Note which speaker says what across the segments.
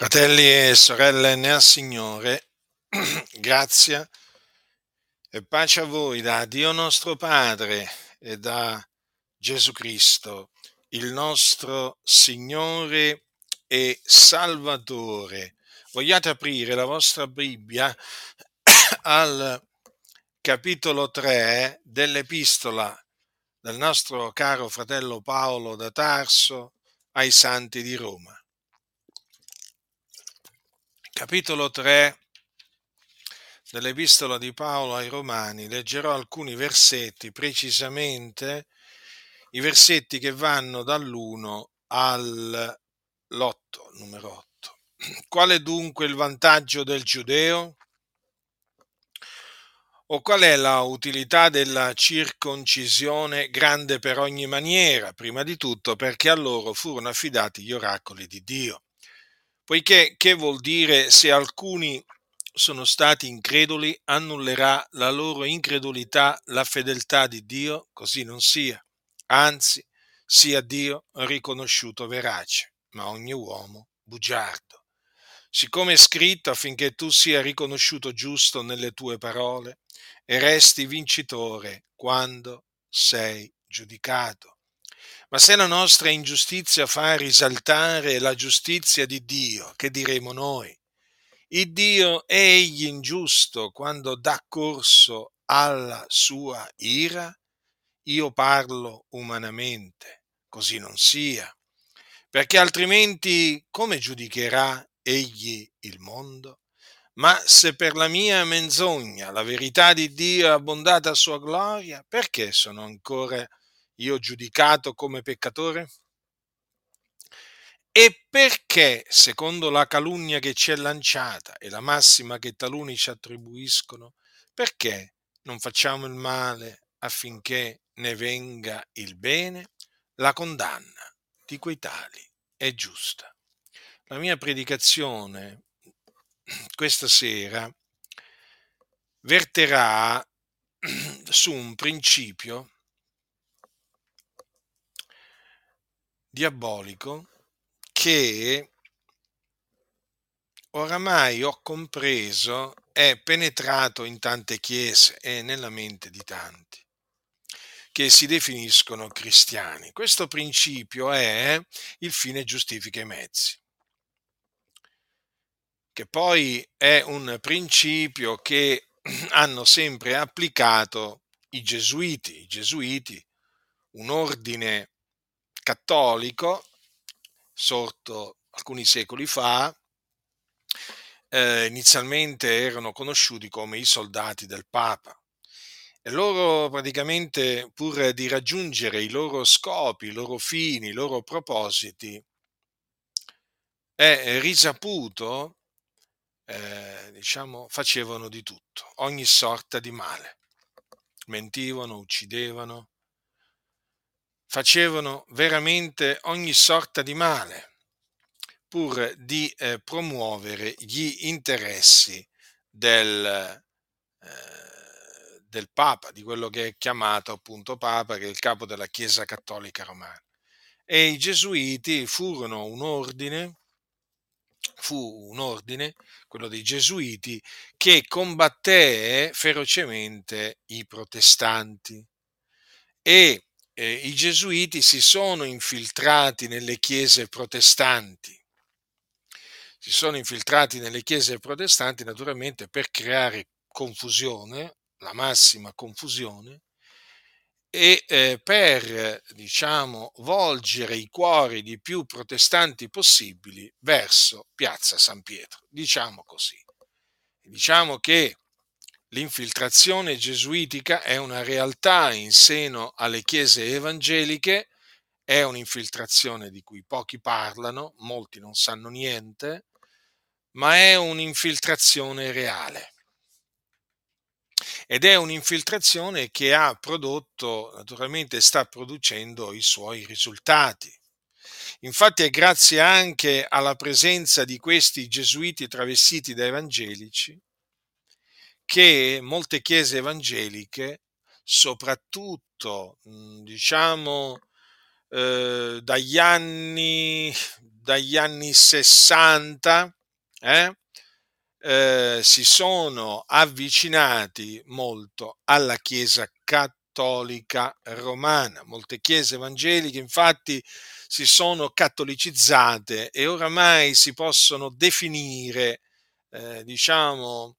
Speaker 1: Fratelli e sorelle nel Signore, grazia e pace a voi da Dio nostro Padre e da Gesù Cristo, il nostro Signore e Salvatore. Vogliate aprire la vostra Bibbia al capitolo 3 dell'epistola del nostro caro fratello Paolo da Tarso ai santi di Roma capitolo 3 dell'epistola di Paolo ai Romani, leggerò alcuni versetti, precisamente i versetti che vanno dall'1 all'8, numero 8. Qual è dunque il vantaggio del giudeo? O qual è la utilità della circoncisione grande per ogni maniera? Prima di tutto perché a loro furono affidati gli oracoli di Dio Poiché che vuol dire se alcuni sono stati increduli, annullerà la loro incredulità la fedeltà di Dio? Così non sia. Anzi, sia Dio riconosciuto verace, ma ogni uomo bugiardo. Siccome è scritto affinché tu sia riconosciuto giusto nelle tue parole e resti vincitore quando sei giudicato. Ma se la nostra ingiustizia fa risaltare la giustizia di Dio, che diremo noi? Il Dio è egli ingiusto quando dà corso alla sua ira? Io parlo umanamente, così non sia, perché altrimenti come giudicherà egli il mondo? Ma se per la mia menzogna la verità di Dio è abbondata a sua gloria, perché sono ancora io giudicato come peccatore? E perché, secondo la calunnia che ci è lanciata e la massima che taluni ci attribuiscono, perché non facciamo il male affinché ne venga il bene? La condanna di quei tali è giusta. La mia predicazione questa sera verterà su un principio diabolico che oramai ho compreso è penetrato in tante chiese e nella mente di tanti che si definiscono cristiani. Questo principio è il fine giustifica i mezzi, che poi è un principio che hanno sempre applicato i gesuiti, i gesuiti, un ordine cattolico sorto alcuni secoli fa, eh, inizialmente erano conosciuti come i soldati del Papa. E loro praticamente, pur di raggiungere i loro scopi, i loro fini, i loro propositi, è risaputo, eh, diciamo, facevano di tutto, ogni sorta di male. Mentivano, uccidevano, facevano veramente ogni sorta di male pur di eh, promuovere gli interessi del, eh, del Papa, di quello che è chiamato appunto Papa, che è il capo della Chiesa Cattolica Romana. E i Gesuiti furono un ordine, fu un ordine, quello dei Gesuiti, che combatté ferocemente i protestanti e eh, i gesuiti si sono infiltrati nelle chiese protestanti. Si sono infiltrati nelle chiese protestanti naturalmente per creare confusione, la massima confusione, e eh, per, diciamo, volgere i cuori di più protestanti possibili verso Piazza San Pietro. Diciamo così. Diciamo che L'infiltrazione gesuitica è una realtà in seno alle chiese evangeliche, è un'infiltrazione di cui pochi parlano, molti non sanno niente, ma è un'infiltrazione reale. Ed è un'infiltrazione che ha prodotto, naturalmente sta producendo i suoi risultati. Infatti è grazie anche alla presenza di questi gesuiti travestiti da evangelici che molte chiese evangeliche, soprattutto diciamo eh, dagli anni dagli anni 60 eh, eh, si sono avvicinati molto alla Chiesa cattolica romana. Molte chiese evangeliche infatti si sono cattolicizzate e oramai si possono definire, eh, diciamo,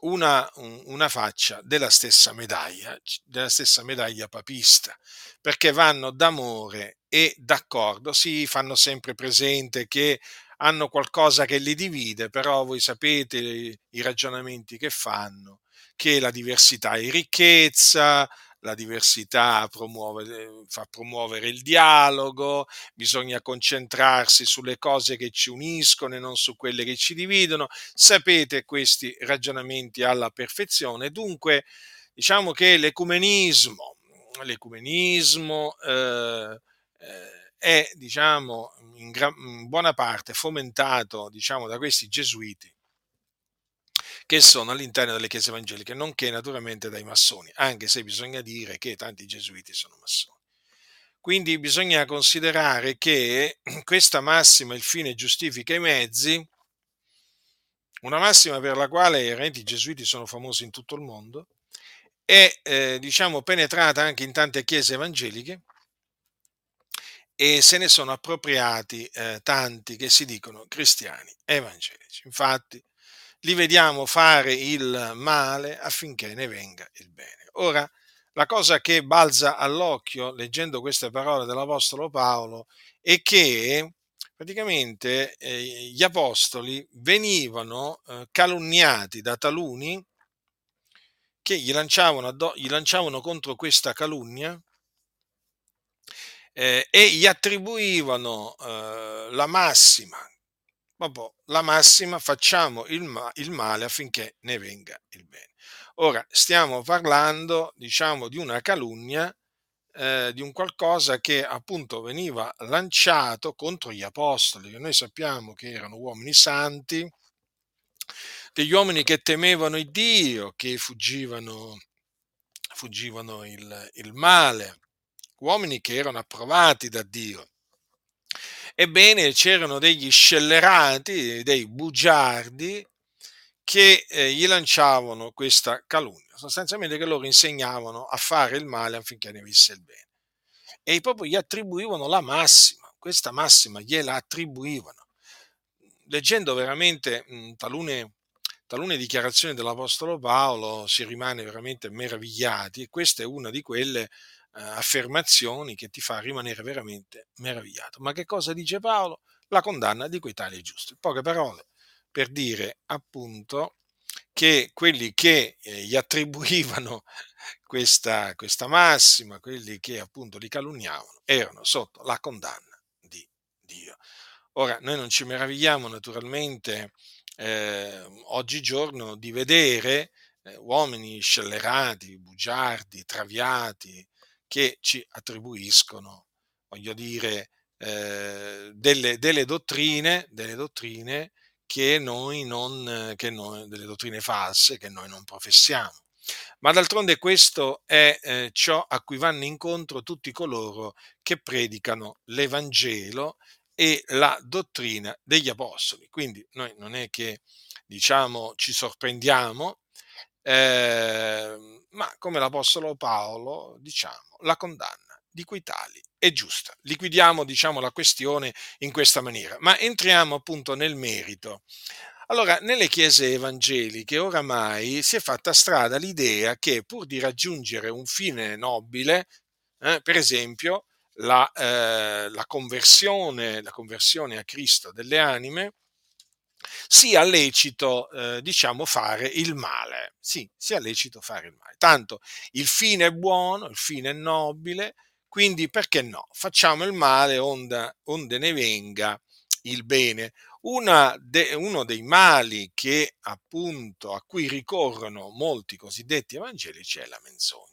Speaker 1: una, una, faccia della stessa medaglia, della stessa medaglia papista, perché vanno d'amore e d'accordo, si fanno sempre presente che hanno qualcosa che li divide, però voi sapete i ragionamenti che fanno, che la diversità è ricchezza, la diversità promuove, fa promuovere il dialogo, bisogna concentrarsi sulle cose che ci uniscono e non su quelle che ci dividono. Sapete questi ragionamenti alla perfezione. Dunque, diciamo che l'ecumenismo, l'ecumenismo eh, eh, è, diciamo, in, gran, in buona parte fomentato, diciamo, da questi gesuiti che sono all'interno delle chiese evangeliche, nonché naturalmente dai massoni, anche se bisogna dire che tanti gesuiti sono massoni. Quindi bisogna considerare che questa massima, il fine giustifica i mezzi, una massima per la quale i gesuiti sono famosi in tutto il mondo, è eh, diciamo penetrata anche in tante chiese evangeliche e se ne sono appropriati eh, tanti che si dicono cristiani evangelici. Infatti, li vediamo fare il male affinché ne venga il bene. Ora, la cosa che balza all'occhio leggendo queste parole dell'Apostolo Paolo è che praticamente eh, gli apostoli venivano eh, calunniati da taluni che gli lanciavano, addo- gli lanciavano contro questa calunnia eh, e gli attribuivano eh, la massima Vabbè, la massima facciamo il, ma- il male affinché ne venga il bene. Ora, stiamo parlando, diciamo, di una calunnia, eh, di un qualcosa che appunto veniva lanciato contro gli apostoli, che noi sappiamo che erano uomini santi, degli uomini che temevano il Dio, che fuggivano, fuggivano il, il male, uomini che erano approvati da Dio. Ebbene, c'erano degli scellerati, dei bugiardi, che eh, gli lanciavano questa calunnia, sostanzialmente che loro insegnavano a fare il male affinché ne visse il bene. E proprio gli attribuivano la massima, questa massima gliela attribuivano. Leggendo veramente mh, talune, talune dichiarazioni dell'Apostolo Paolo si rimane veramente meravigliati e questa è una di quelle affermazioni che ti fa rimanere veramente meravigliato. Ma che cosa dice Paolo? La condanna di quei tali giusti. Poche parole per dire appunto che quelli che eh, gli attribuivano questa, questa massima, quelli che appunto li calunniavano, erano sotto la condanna di Dio. Ora, noi non ci meravigliamo naturalmente eh, oggigiorno di vedere eh, uomini scellerati, bugiardi, traviati, che ci attribuiscono, voglio dire, eh, delle, delle, dottrine, delle dottrine che noi non, che noi, delle dottrine false che noi non professiamo. Ma d'altronde questo è eh, ciò a cui vanno incontro tutti coloro che predicano l'Evangelo e la dottrina degli apostoli. Quindi noi non è che diciamo ci sorprendiamo eh, ma come l'Apostolo Paolo, diciamo, la condanna di quei tali è giusta. Liquidiamo, diciamo, la questione in questa maniera, ma entriamo appunto nel merito. Allora, nelle chiese evangeliche oramai si è fatta strada l'idea che pur di raggiungere un fine nobile, eh, per esempio la, eh, la, conversione, la conversione a Cristo delle anime, sia lecito, eh, diciamo, fare il male. Sì, sia lecito fare il male. Tanto il fine è buono, il fine è nobile, quindi perché no? Facciamo il male onde, onde ne venga il bene. De, uno dei mali che appunto a cui ricorrono molti cosiddetti evangelici è la menzogna.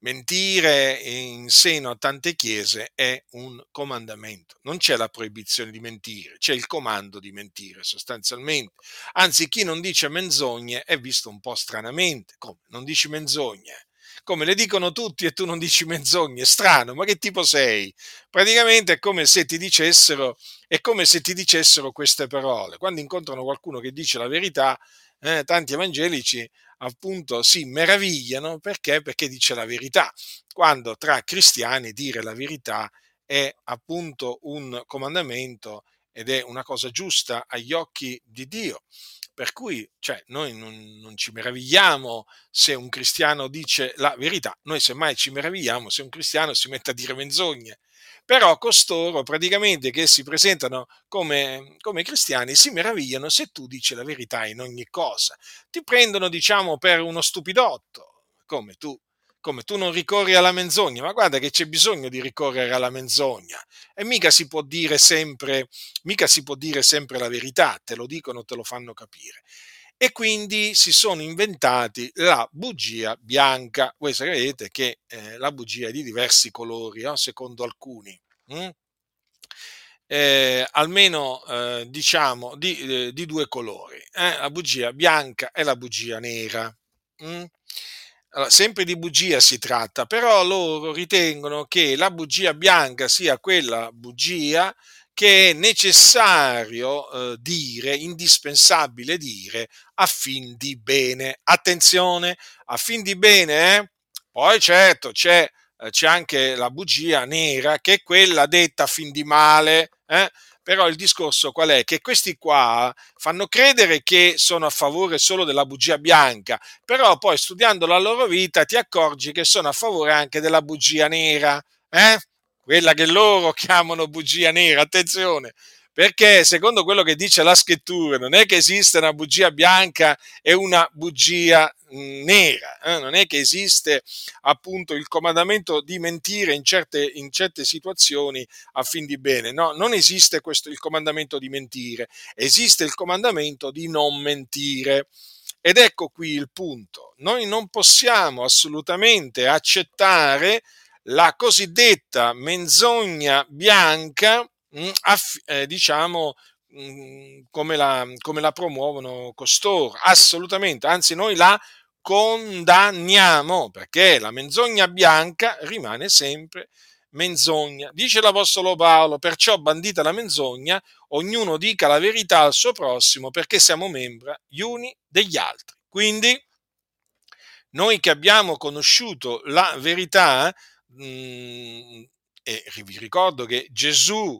Speaker 1: Mentire in seno a tante chiese è un comandamento, non c'è la proibizione di mentire, c'è il comando di mentire sostanzialmente. Anzi, chi non dice menzogne è visto un po' stranamente, come non dici menzogne? come le dicono tutti e tu non dici menzogne, strano, ma che tipo sei? Praticamente è come se ti dicessero, è come se ti dicessero queste parole. Quando incontrano qualcuno che dice la verità, eh, tanti evangelici appunto si meravigliano perché? Perché dice la verità, quando tra cristiani dire la verità è appunto un comandamento ed è una cosa giusta agli occhi di Dio. Per cui cioè, noi non, non, ci meravigliamo se un cristiano dice la verità, noi semmai ci meravigliamo se un cristiano si mette a dire menzogne. Però costoro praticamente che si presentano come, come cristiani si meravigliano se tu dici la verità in ogni cosa. Ti prendono, diciamo, per uno stupidotto, come tu come tu non ricorri alla menzogna, ma guarda che c'è bisogno di ricorrere alla menzogna e mica si può dire sempre, mica si può dire sempre la verità, te lo dicono, te lo fanno capire. E quindi si sono inventati la bugia bianca. Voi sapete che eh, la bugia è di diversi colori, no? secondo alcuni. Hm? Eh, almeno eh, diciamo di, eh, di, due colori, eh? la bugia bianca e la bugia nera. Hm? Allora, sempre di bugia si tratta, però loro ritengono che la bugia bianca sia quella bugia che è necessario eh, dire, indispensabile dire a fin di bene. Attenzione, a fin di bene, eh? Poi certo c'è, eh, c'è, anche la bugia nera che è quella detta a fin di male, eh? Però il discorso qual è? Che questi qua fanno credere che sono a favore solo della bugia bianca, però poi studiando la loro vita ti accorgi che sono a favore anche della bugia nera, eh? Quella che loro chiamano bugia nera, attenzione, perché secondo quello che dice la scrittura non è che esiste una bugia bianca e una bugia mm, nera, eh? non è che esiste appunto il comandamento di mentire in certe, in certe situazioni a fin di bene, no, non esiste questo, il comandamento di mentire, esiste il comandamento di non mentire. Ed ecco qui il punto, noi non possiamo assolutamente accettare la cosiddetta menzogna bianca Mm, aff- eh, diciamo, mh, mm, come, la, come la promuovono costoro. Assolutamente, anzi noi la condanniamo perché la menzogna bianca rimane sempre menzogna. Dice l'Apostolo Paolo, perciò bandita la menzogna, ognuno dica la verità al suo prossimo perché siamo membra gli uni degli altri. Quindi noi che abbiamo conosciuto la verità, mh, mm, e vi ricordo che Gesù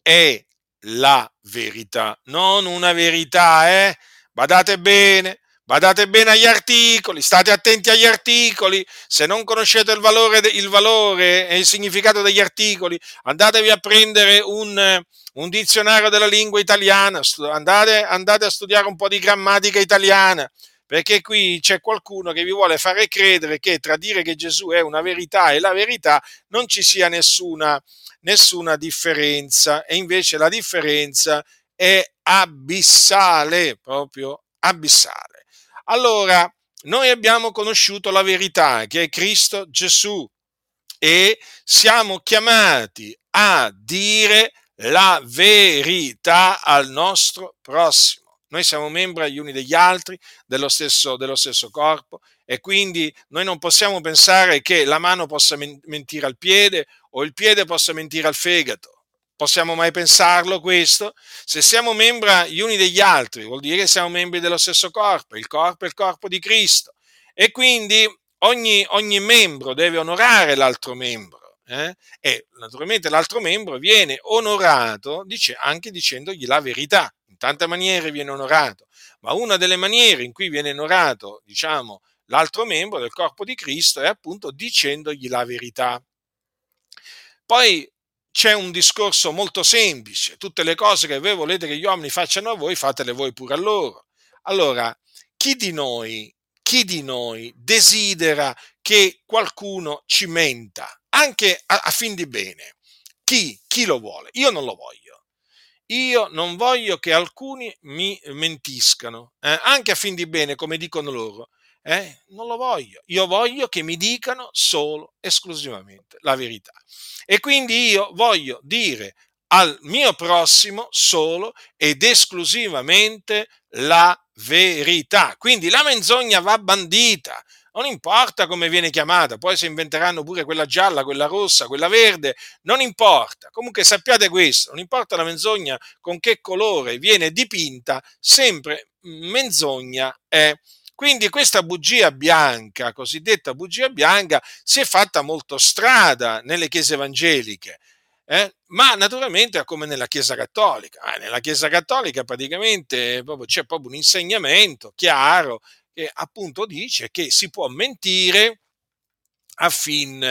Speaker 1: è la verità, non una verità, eh? Badate bene, badate bene agli articoli, state attenti agli articoli, se non conoscete il valore, il valore e il significato degli articoli, andatevi a prendere un, un dizionario della lingua italiana, andate, andate a studiare un po' di grammatica italiana, perché qui c'è qualcuno che vi vuole fare credere che tra dire che Gesù è una verità e la verità non ci sia nessuna, nessuna differenza e invece la differenza è abissale, proprio abissale. Allora, noi abbiamo conosciuto la verità che è Cristo Gesù e siamo chiamati a dire la verità al nostro prossimo. Noi siamo membri gli uni degli altri dello stesso, dello stesso corpo e quindi noi non possiamo pensare che la mano possa mentire al piede o il piede possa mentire al fegato. Possiamo mai pensarlo questo? Se siamo membri gli uni degli altri, vuol dire che siamo membri dello stesso corpo, il corpo è il corpo di Cristo. E quindi ogni, ogni membro deve onorare l'altro membro. Eh? E naturalmente l'altro membro viene onorato dice, anche dicendogli la verità. Tante maniere viene onorato, ma una delle maniere in cui viene onorato, diciamo, l'altro membro del corpo di Cristo è appunto dicendogli la verità. Poi c'è un discorso molto semplice, tutte le cose che voi volete che gli uomini facciano a voi, fatele voi pure a loro. Allora, chi di noi, chi di noi desidera che qualcuno ci menta, anche a, a fin di bene? Chi? Chi lo vuole? Io non lo voglio. Io non voglio che alcuni mi mentiscano, eh? anche a fin di bene, come dicono loro. Eh? Non lo voglio. Io voglio che mi dicano solo, esclusivamente la verità. E quindi io voglio dire al mio prossimo solo ed esclusivamente la verità. Quindi la menzogna va bandita. Non importa come viene chiamata, poi se inventeranno pure quella gialla, quella rossa, quella verde, non importa. Comunque sappiate questo, non importa la menzogna con che colore viene dipinta, sempre menzogna è. Quindi questa bugia bianca, cosiddetta bugia bianca, si è fatta molto strada nelle chiese evangeliche. Eh? ma naturalmente è come nella Chiesa Cattolica. Eh, nella Chiesa Cattolica praticamente proprio, c'è proprio un insegnamento chiaro che appunto dice che si può mentire a fin,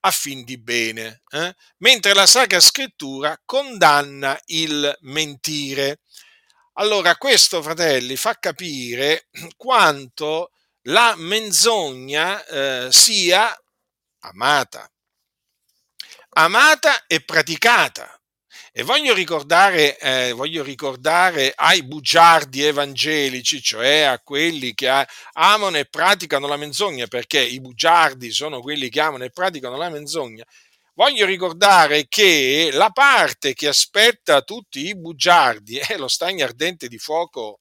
Speaker 1: a fin di bene, eh? mentre la Sacra Scrittura condanna il mentire. Allora questo, fratelli, fa capire quanto la menzogna eh, sia amata amata e praticata. E voglio ricordare, eh, voglio ricordare, ai bugiardi evangelici, cioè a quelli che amano e praticano la menzogna, perché i bugiardi sono quelli che amano e praticano la menzogna, voglio ricordare che la parte che aspetta tutti i bugiardi è lo stagno ardente di fuoco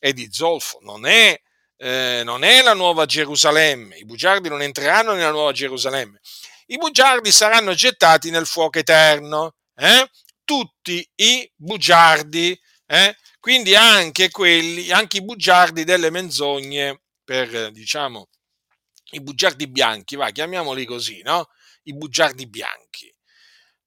Speaker 1: e di zolfo, non è, eh, non è la nuova Gerusalemme, i bugiardi non entreranno nella nuova Gerusalemme, i bugiardi saranno gettati nel fuoco eterno. Eh? Tutti i bugiardi, eh? quindi anche quelli, anche i bugiardi delle menzogne, per diciamo i bugiardi bianchi, va, chiamiamoli così, no? I bugiardi bianchi.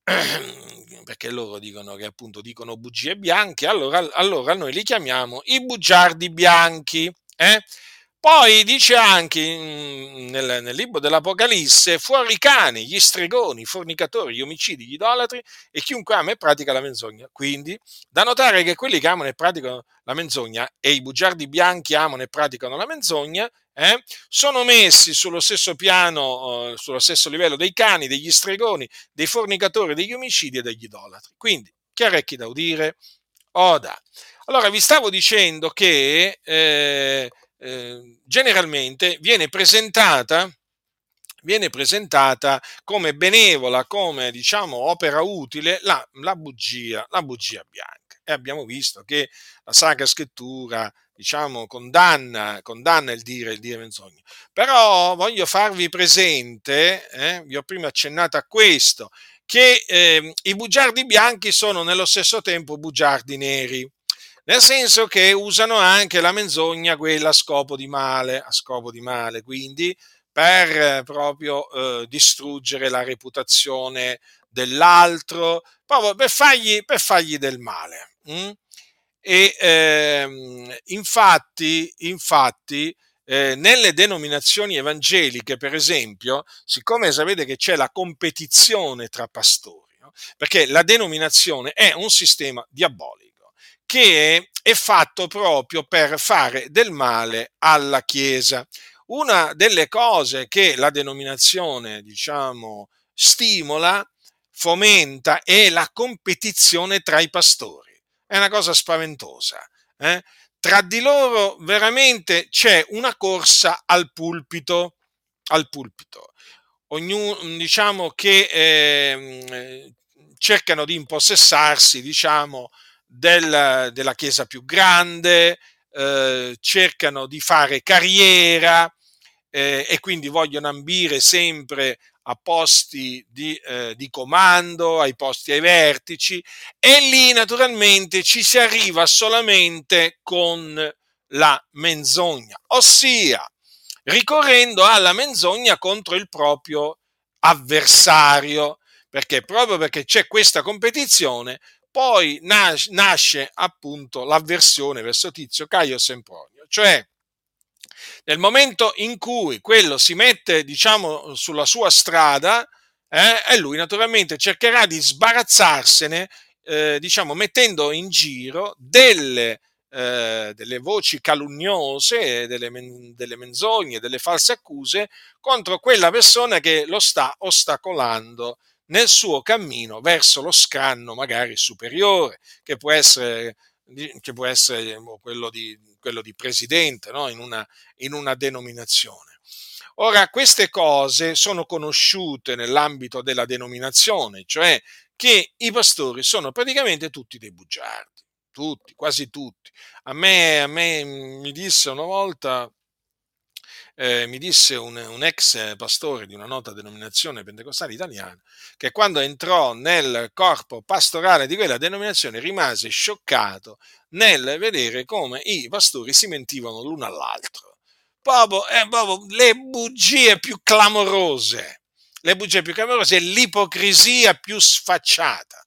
Speaker 1: Perché loro dicono che appunto dicono bugie bianche, allora, allora noi li chiamiamo i bugiardi bianchi. Eh? Poi dice anche nel, nel, libro dell'Apocalisse, fuori i cani, gli stregoni, i fornicatori, gli omicidi, gli idolatri e chiunque ama e pratica la menzogna. Quindi, da notare che quelli che amano e praticano la menzogna e i bugiardi bianchi amano e praticano la menzogna, eh, sono messi sullo stesso piano, eh, sullo stesso livello dei cani, degli stregoni, dei fornicatori, degli omicidi e degli idolatri. Quindi, chi ha orecchi da udire? Oda. Allora, vi stavo dicendo che... Eh, Ehm, generalmente viene presentata, viene presentata come benevola, come diciamo opera utile la, la, bugia, la bugia bianca. E abbiamo visto che la Sacra Scrittura diciamo, condanna, condanna il dire il dire menzogne. Però voglio farvi presente, eh, vi ho prima accennato a questo, che eh, i bugiardi bianchi sono nello stesso tempo bugiardi neri nel senso che usano anche la menzogna quella a scopo di male, a scopo di male, quindi per eh, proprio eh, distruggere la reputazione dell'altro, proprio per fargli, per fargli del male. Mm? E ehm, infatti, infatti eh, nelle denominazioni evangeliche, per esempio, siccome sapete che c'è la competizione tra pastori, no? perché la denominazione è un sistema diabolico che è fatto proprio per fare del male alla Chiesa. Una delle cose che la denominazione, diciamo, stimola, fomenta è la competizione tra i pastori. È una cosa spaventosa. Eh? Tra di loro veramente c'è una corsa al pulpito. Al pulpito. Ognuno, diciamo che eh, cercano di impossessarsi, diciamo, del, della chiesa più grande, eh, cercano di fare carriera eh, e quindi vogliono ambire sempre a posti di, eh, di, comando, ai posti ai vertici e lì naturalmente ci si arriva solamente con la menzogna, ossia ricorrendo alla menzogna contro il proprio avversario, perché proprio perché c'è questa competizione poi nasce, nasce appunto l'avversione verso Tizio Caio Sempronio, cioè nel momento in cui quello si mette, diciamo, sulla sua strada, eh, e lui naturalmente cercherà di sbarazzarsene, eh, diciamo, mettendo in giro delle, eh, delle voci calunniose, delle, men- delle menzogne, delle false accuse contro quella persona che lo sta ostacolando nel suo cammino verso lo scanno magari superiore, che può essere, che può essere boh, quello, di, quello di presidente no? in, una, in una denominazione. Ora, queste cose sono conosciute nell'ambito della denominazione, cioè che i pastori sono praticamente tutti dei bugiardi, tutti, quasi tutti. A me, a me mi disse una volta eh, mi disse un, un, ex pastore di una nota denominazione pentecostale italiana che quando entrò nel corpo pastorale di quella denominazione rimase scioccato nel vedere come i pastori si mentivano l'uno all'altro. Proprio, eh, proprio le bugie più clamorose, le bugie più clamorose e l'ipocrisia più sfacciata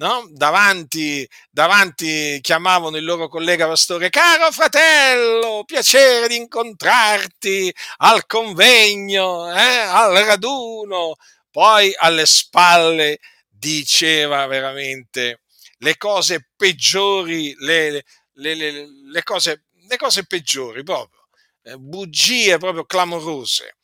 Speaker 1: no? davanti, davanti chiamavano il loro collega pastore, caro fratello, piacere di incontrarti al convegno, eh, al raduno, poi alle spalle diceva veramente le cose peggiori, le, le, le, le cose, cose, peggiori proprio, eh, bugie proprio clamorose.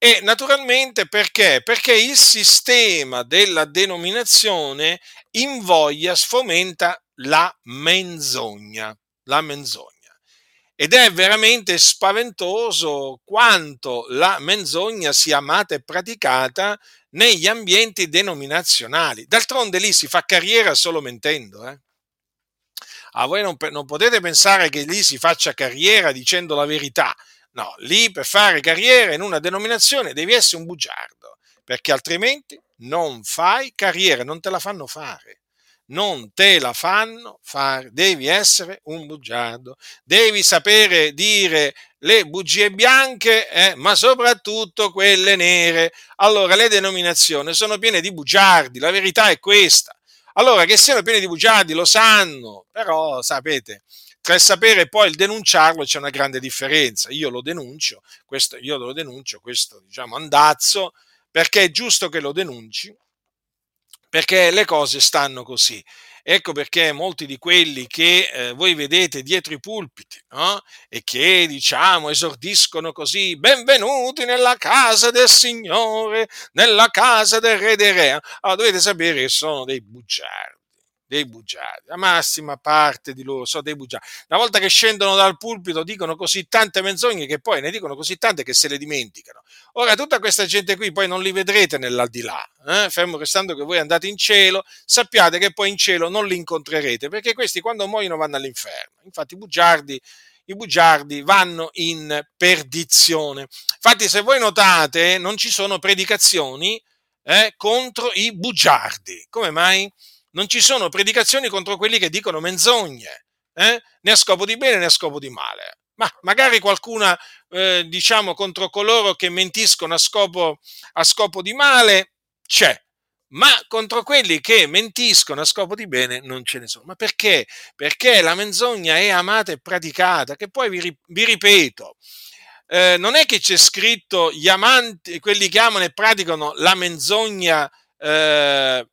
Speaker 1: E naturalmente perché? Perché il sistema della denominazione invoglia, sfomenta la menzogna, la menzogna. Ed è veramente spaventoso quanto la menzogna sia amata e praticata negli ambienti denominazionali. D'altronde lì si fa carriera solo mentendo. Eh? A voi non, non potete pensare che lì si faccia carriera dicendo la verità No, lì per fare carriera in una denominazione devi essere un bugiardo, perché altrimenti non fai carriera, non te la fanno fare. Non te la fanno fare, devi essere un bugiardo, devi sapere dire le bugie bianche, eh, ma soprattutto quelle nere. Allora, le denominazioni sono piene di bugiardi, la verità è questa. Allora, che siano piene di bugiardi lo sanno, però sapete, tra il sapere e poi il denunciarlo c'è una grande differenza. Io lo denuncio, questo, io lo denuncio, questo diciamo andazzo, perché è giusto che lo denunci, perché le cose stanno così. Ecco perché molti di quelli che eh, voi vedete dietro i pulpiti no? e che diciamo esordiscono così, benvenuti nella casa del Signore, nella casa del Re dei Re, allora dovete sapere che sono dei bugiardi dei bugiardi, la massima parte di loro sono dei bugiardi. Una volta che scendono dal pulpito dicono così tante menzogne che poi ne dicono così tante che se le dimenticano. Ora, tutta questa gente qui poi non li vedrete nell'aldilà, eh? fermo restando che voi andate in cielo, sappiate che poi in cielo non li incontrerete, perché questi quando muoiono vanno all'inferno. Infatti i bugiardi i bugiardi vanno in perdizione. Infatti, se voi notate, non ci sono predicazioni eh, contro i bugiardi. Come mai? Non ci sono predicazioni contro quelli che dicono menzogne, eh? né a scopo di bene né a scopo di male. Ma magari qualcuna, eh, diciamo, contro coloro che mentiscono a scopo, a scopo di male c'è, ma contro quelli che mentiscono a scopo di bene non ce ne sono. Ma perché? Perché la menzogna è amata e praticata, che poi vi, vi ripeto, eh, non è che c'è scritto gli amanti, quelli che amano e praticano la menzogna eh,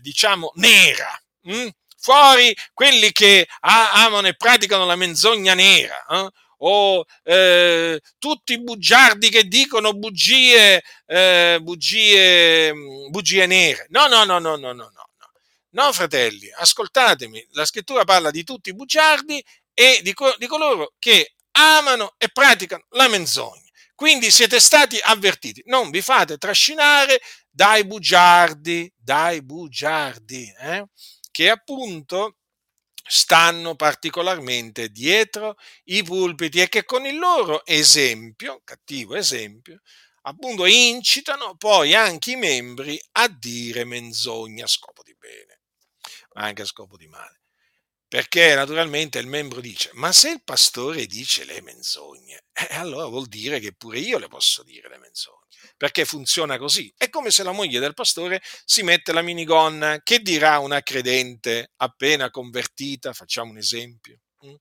Speaker 1: diciamo, nera. Hm? Fuori quelli che amano e praticano la menzogna nera. Eh? o eh, tutti i bugiardi che dicono bugie, eh, bugie, mm, bugie nere. No, no, no, no, no, no, no. No, fratelli, ascoltatemi, la scrittura parla di tutti i bugiardi e di, co- di coloro che amano e praticano la menzogna. Quindi siete stati avvertiti, non vi fate trascinare dai bugiardi, dai bugiardi, eh? che appunto stanno particolarmente dietro i pulpiti e che con il loro esempio, cattivo esempio, appunto incitano poi anche i membri a dire menzogne a scopo di bene, ma anche a scopo di male. Perché naturalmente il membro dice, ma se il pastore dice le menzogne, eh, allora vuol dire che pure io le posso dire le menzogne perché funziona così. È come se la moglie del pastore si mette la minigonna. Che dirà una credente appena convertita? Facciamo un esempio. Mm?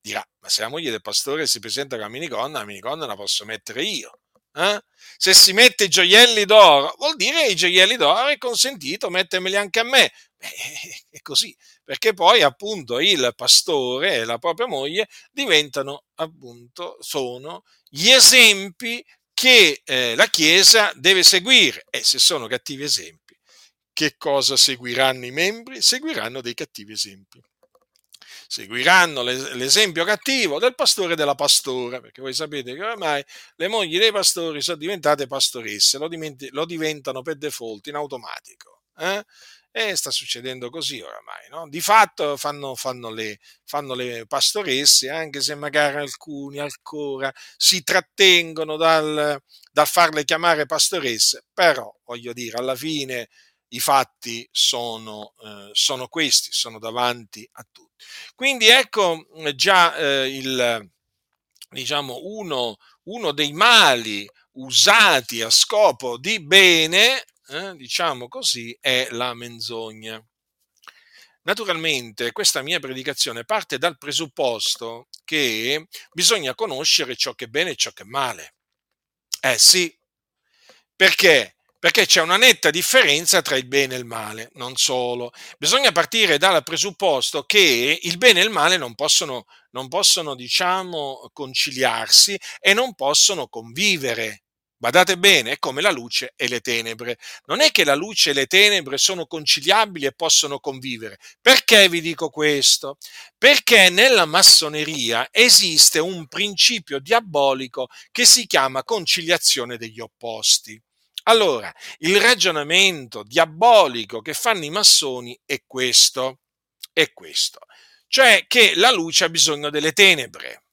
Speaker 1: Dirà, ma se la moglie del pastore si presenta con la minigonna, la minigonna la posso mettere io. Eh? Se si mette i gioielli d'oro, vuol dire i gioielli d'oro è consentito mettermeli anche a me. Beh, è così, perché poi appunto il pastore e la propria moglie diventano appunto, sono gli esempi che eh, la Chiesa deve seguire e se sono cattivi esempi, che cosa seguiranno i membri? Seguiranno dei cattivi esempi. Seguiranno l'esempio cattivo del pastore e della pastora, perché voi sapete che ormai le mogli dei pastori sono diventate pastoresse, lo, diventano per default in automatico. Eh? E sta succedendo così oramai, no? Di fatto fanno, fanno, le, fanno le pastoresse, anche se magari alcuni ancora si trattengono dal, dal farle chiamare pastoresse, però voglio dire, alla fine i fatti sono, eh, sono questi, sono davanti a tutti. Quindi ecco già eh, il, diciamo, uno, uno dei mali usati a scopo di bene eh, diciamo così, è la menzogna. Naturalmente questa mia predicazione parte dal presupposto che bisogna conoscere ciò che è bene e ciò che è male. Eh sì, perché? Perché c'è una netta differenza tra il bene e il male, non solo. Bisogna partire dal presupposto che il bene e il male non possono, non possono diciamo, conciliarsi e non possono convivere Badate bene, è come la luce e le tenebre. Non è che la luce e le tenebre sono conciliabili e possono convivere. Perché vi dico questo? Perché nella massoneria esiste un principio diabolico che si chiama conciliazione degli opposti. Allora, il ragionamento diabolico che fanno i massoni è questo, è questo, cioè che la luce ha bisogno delle tenebre?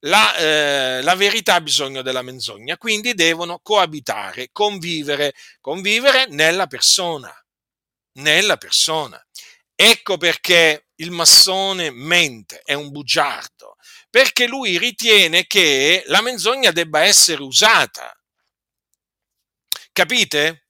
Speaker 1: La, eh, la, verità ha bisogno della menzogna, quindi devono coabitare, convivere, convivere nella persona, nella persona. Ecco perché il massone mente, è un bugiardo, perché lui ritiene che la menzogna debba essere usata. Capite?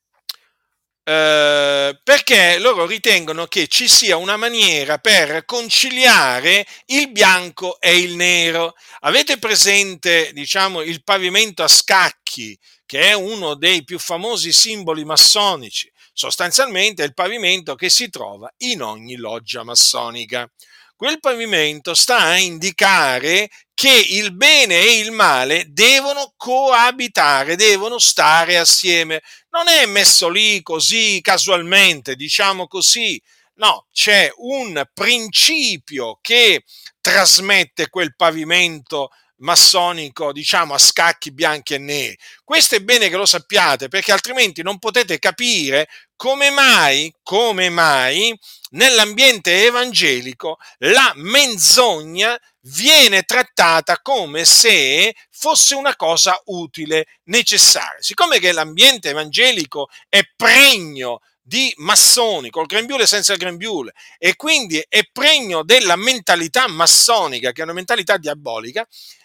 Speaker 1: Eh, perché loro ritengono che ci sia una maniera per conciliare il bianco e il nero. Avete presente, diciamo, il pavimento a scacchi, che è uno dei più famosi simboli massonici? Sostanzialmente è il pavimento che si trova in ogni loggia massonica. Quel pavimento sta a indicare che il bene e il male devono coabitare, devono stare assieme. Non è messo lì così casualmente, diciamo così. No, c'è un principio che trasmette quel pavimento massonico, diciamo, a scacchi bianchi e neri. Questo è bene che lo sappiate, perché altrimenti non potete capire come mai, come mai nell'ambiente evangelico la menzogna viene trattata come se fosse una cosa utile, necessaria. Siccome che l'ambiente evangelico è pregno di massoni, col grembiule senza il grembiule, e quindi è pregno della mentalità massonica, che è una mentalità diabolica,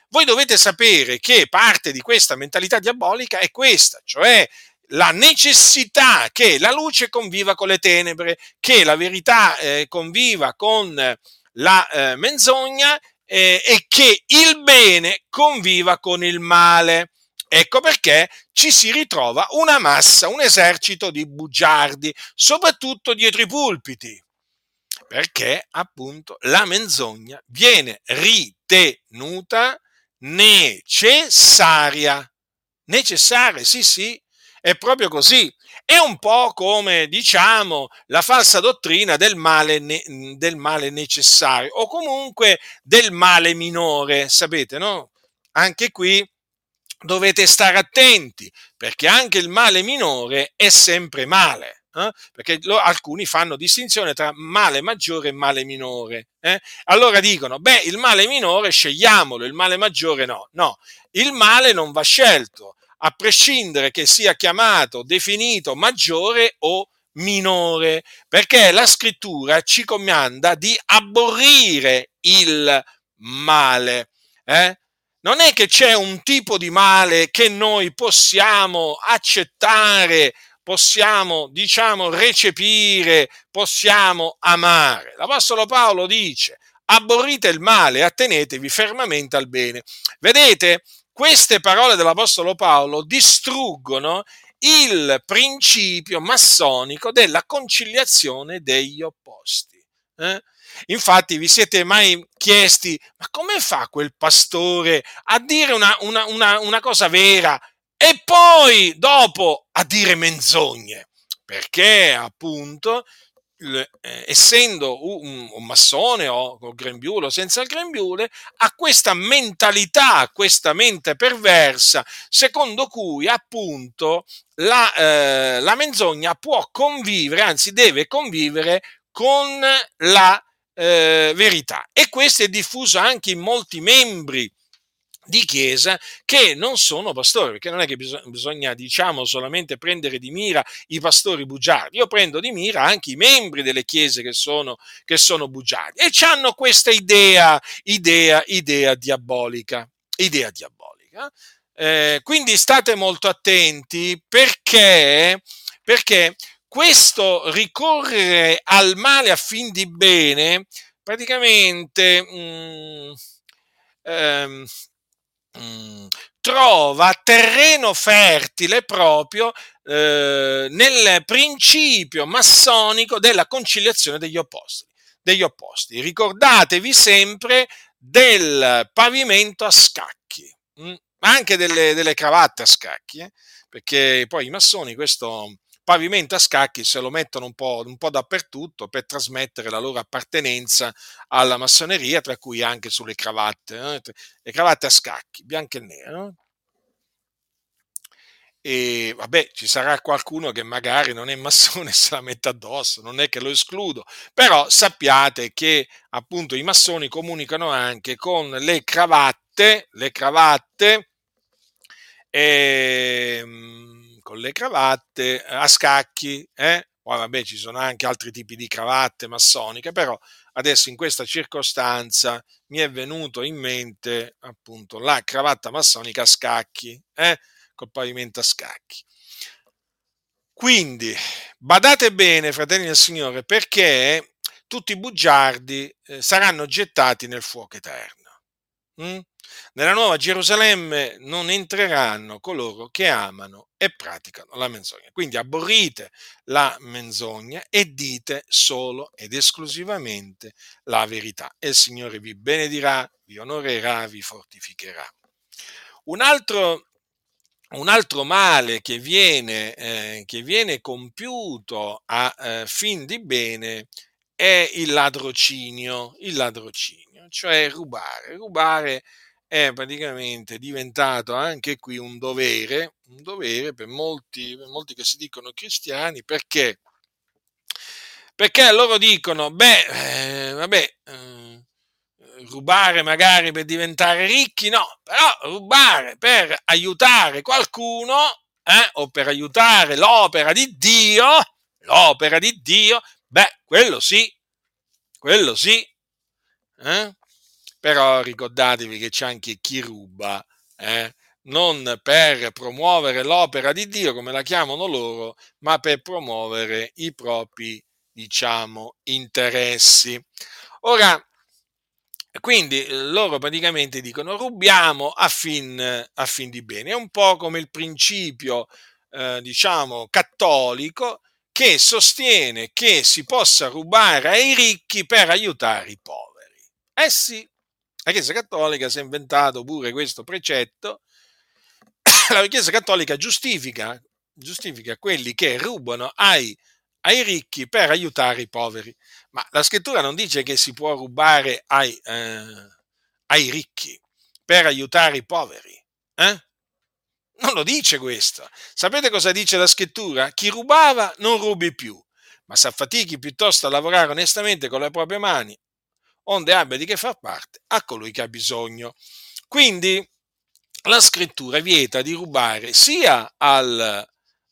Speaker 1: voi dovete sapere che parte di questa mentalità diabolica è questa, cioè la necessità che la luce conviva con le tenebre, che la verità eh, conviva con la eh, menzogna eh, e che il bene conviva con il male. Ecco perché ci si ritrova una massa, un esercito di bugiardi, soprattutto dietro i pulpiti, perché appunto la menzogna viene ritenuta necessaria. Necessaria, sì, sì, è proprio così. È un po' come, diciamo, la falsa dottrina del male, del male necessario o comunque del male minore, sapete, no? Anche qui dovete stare attenti, perché anche il male minore è sempre male. Eh? perché lo, alcuni fanno distinzione tra male maggiore e male minore. Eh? Allora dicono, beh, il male minore scegliamolo, il male maggiore no. No, il male non va scelto, a prescindere che sia chiamato, definito maggiore o minore, perché la scrittura ci comanda di aborrire il male. Eh? Non è che c'è un tipo di male che noi possiamo accettare possiamo, diciamo, recepire, possiamo amare. L'Apostolo Paolo dice, aborrite il male, attenetevi fermamente al bene. Vedete, queste parole dell'Apostolo Paolo distruggono il principio massonico della conciliazione degli opposti. Eh? Infatti vi siete mai chiesti, ma come fa quel pastore a dire una, una, una, una cosa vera e poi dopo a dire menzogne, perché appunto eh, essendo un, un, massone o col grembiule o senza il grembiule, ha questa mentalità, questa mente perversa, secondo cui appunto la, eh, la menzogna può convivere, anzi deve convivere con la eh, verità. E questo è diffuso anche in molti membri di chiesa che non sono pastori, perché non è che bisogna, diciamo, solamente prendere di mira i pastori bugiardi, io prendo di mira anche i membri delle chiese che sono, che sono bugiardi e hanno questa idea, idea, idea diabolica, idea diabolica. Eh, quindi state molto attenti perché, perché questo ricorrere al male a fin di bene praticamente mh, mm, ehm, Mm, trova terreno fertile proprio eh, nel principio massonico della conciliazione degli opposti, degli opposti. Ricordatevi sempre del pavimento a scacchi, mh, mm, anche delle, delle, cravatte a scacchi, eh, perché poi i massoni questo pavimento a scacchi se lo mettono un po', un po', dappertutto per trasmettere la loro appartenenza alla massoneria, tra cui anche sulle cravatte, eh? le cravatte a scacchi, bianche e nere. E vabbè, ci sarà qualcuno che magari non è massone e se la mette addosso, non è che lo escludo, però sappiate che appunto i massoni comunicano anche con le cravatte, le cravatte, ehm, con le cravatte a scacchi, eh? Poi vabbè ci sono anche altri tipi di cravatte massoniche, però adesso in questa circostanza mi è venuto in mente appunto la cravatta massonica a scacchi, eh? col pavimento a scacchi. Quindi badate bene, fratelli del Signore, perché tutti i bugiardi eh, saranno gettati nel fuoco eterno. Mm? Nella nuova Gerusalemme non entreranno coloro che amano e praticano la menzogna. Quindi aborrite la menzogna e dite solo ed esclusivamente la verità. E il Signore vi benedirà, vi onorerà, vi fortificherà. Un altro, un altro male che viene, eh, che viene compiuto a eh, fin di bene è il ladrocinio, il ladrocinio, cioè rubare. Rubare è praticamente diventato anche qui un dovere, un dovere per molti, per molti che si dicono cristiani, perché? Perché loro dicono, beh, eh, vabbè, eh, rubare magari per diventare ricchi, no, però rubare per aiutare qualcuno eh, o per aiutare l'opera di Dio, l'opera di Dio, beh, quello sì, quello sì. Eh? Però ricordatevi che c'è anche chi ruba, eh? non per promuovere l'opera di Dio, come la chiamano loro, ma per promuovere i propri, diciamo, interessi. Ora, quindi loro praticamente dicono rubiamo a fin, a fin di bene. È un po' come il principio, eh, diciamo, cattolico che sostiene che si possa rubare ai ricchi per aiutare i poveri. Eh sì, la Chiesa Cattolica si è inventato pure questo precetto. La Chiesa Cattolica giustifica, giustifica quelli che rubano ai, ai, ricchi per aiutare i poveri. Ma la scrittura non dice che si può rubare ai, eh, ai ricchi per aiutare i poveri. Eh? Non lo dice questo. Sapete cosa dice la scrittura? Chi rubava non rubi più, ma si affatichi piuttosto a lavorare onestamente con le proprie mani onde abbia di che far parte a colui che ha bisogno. Quindi la scrittura vieta di rubare sia al,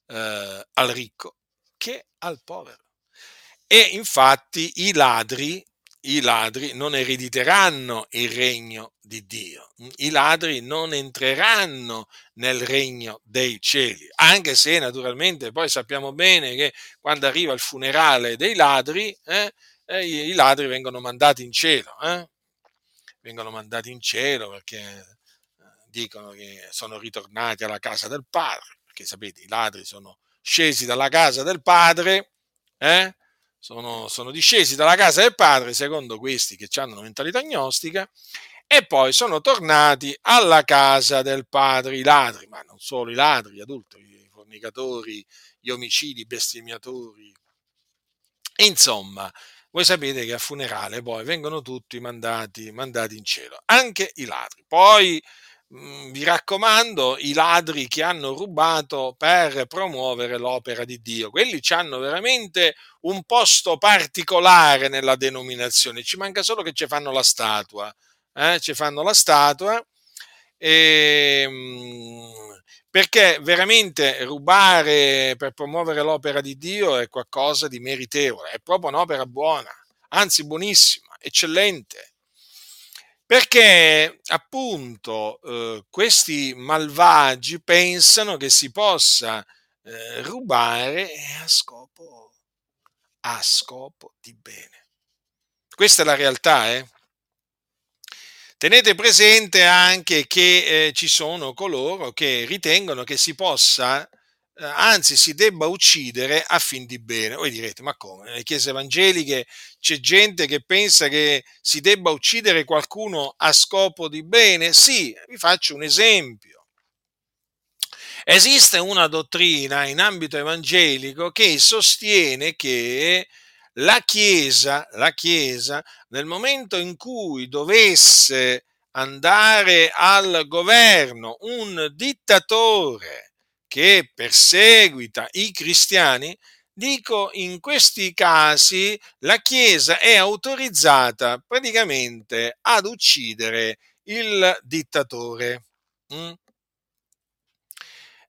Speaker 1: eh, al ricco che al povero. E infatti i ladri, i ladri non erediteranno il regno di Dio, i ladri non entreranno nel regno dei cieli, anche se naturalmente poi sappiamo bene che quando arriva il funerale dei ladri, eh, eh, i, ladri vengono mandati in cielo, eh? vengono mandati in cielo perché eh, dicono che sono ritornati alla casa del padre, perché sapete i ladri sono scesi dalla casa del padre, eh? Sono, sono discesi dalla casa del padre, secondo questi che hanno una mentalità agnostica, e poi sono tornati alla casa del padre, i ladri, ma non solo i ladri, gli adulteri, i fornicatori, gli omicidi, i bestemmiatori, insomma, voi sapete che a funerale poi vengono tutti mandati, mandati in cielo, anche i ladri. Poi vi raccomando, i ladri che hanno rubato per promuovere l'opera di Dio. Quelli hanno veramente un posto particolare nella denominazione. Ci manca solo che ci fanno la statua. Eh? Ci fanno la statua. E, ehm, perché veramente rubare per promuovere l'opera di Dio è qualcosa di meritevole, è proprio un'opera buona, anzi buonissima, eccellente perché appunto eh, questi malvagi pensano che si possa eh, rubare a scopo, a scopo di bene. Questa è la realtà, eh? Tenete presente anche che eh, ci sono coloro che ritengono che si possa eh, anzi si debba uccidere a fin di bene. Voi direte, ma come? Nelle chiese evangeliche c'è gente che pensa che si debba uccidere qualcuno a scopo di bene? Sì, vi faccio un esempio. Esiste una dottrina in ambito evangelico che sostiene che la Chiesa, la Chiesa, nel momento in cui dovesse andare al governo un dittatore, che perseguita i cristiani, dico in questi casi la Chiesa è autorizzata praticamente ad uccidere il dittatore. Mm?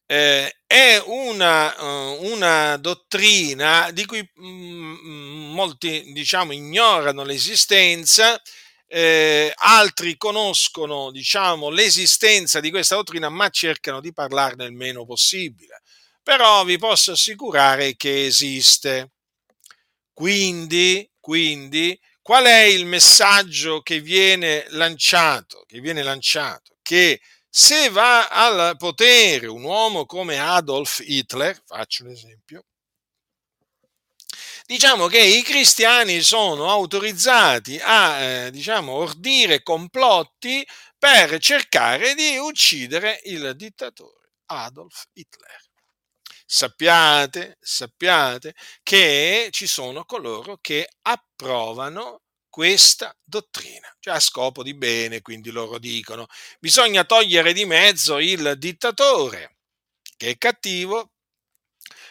Speaker 1: Eh, è una, uh, una, dottrina di cui mm, molti diciamo ignorano l'esistenza eh, altri conoscono diciamo, l'esistenza di questa dottrina ma cercano di parlarne il meno possibile. Però vi posso assicurare che esiste. Quindi, quindi qual è il messaggio che viene lanciato? Che viene lanciato? Che se va al potere un uomo come Adolf Hitler, faccio un esempio, diciamo che i cristiani sono autorizzati a eh, diciamo, ordire complotti per cercare di uccidere il dittatore Adolf Hitler. Sappiate, sappiate che ci sono coloro che approvano questa dottrina, cioè a scopo di bene, quindi loro dicono bisogna togliere di mezzo il dittatore che è cattivo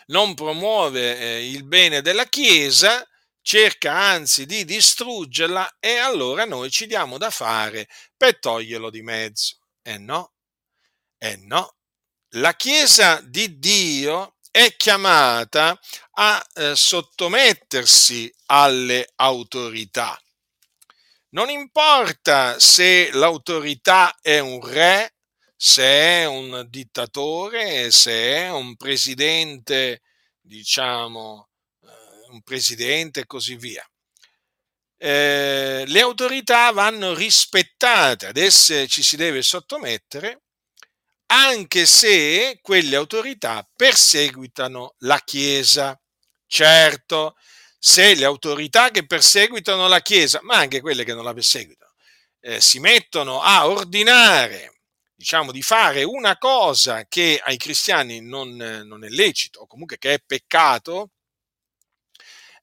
Speaker 1: non promuove eh, il bene della Chiesa, cerca anzi di distruggerla e allora noi ci diamo da fare per toglierlo di mezzo. E eh no, e eh no. La Chiesa di Dio è chiamata a eh, sottomettersi alle autorità. Non importa se l'autorità è un re, se è un dittatore, se è un presidente, diciamo, eh, un presidente e così via. Eh, le autorità vanno rispettate, ad esse ci si deve sottomettere, anche se quelle autorità perseguitano la Chiesa. Certo, se le autorità che perseguitano la Chiesa, ma anche quelle che non la perseguitano, eh, si mettono a ordinare diciamo, di fare una cosa che ai cristiani non, non è lecito, o comunque che è peccato,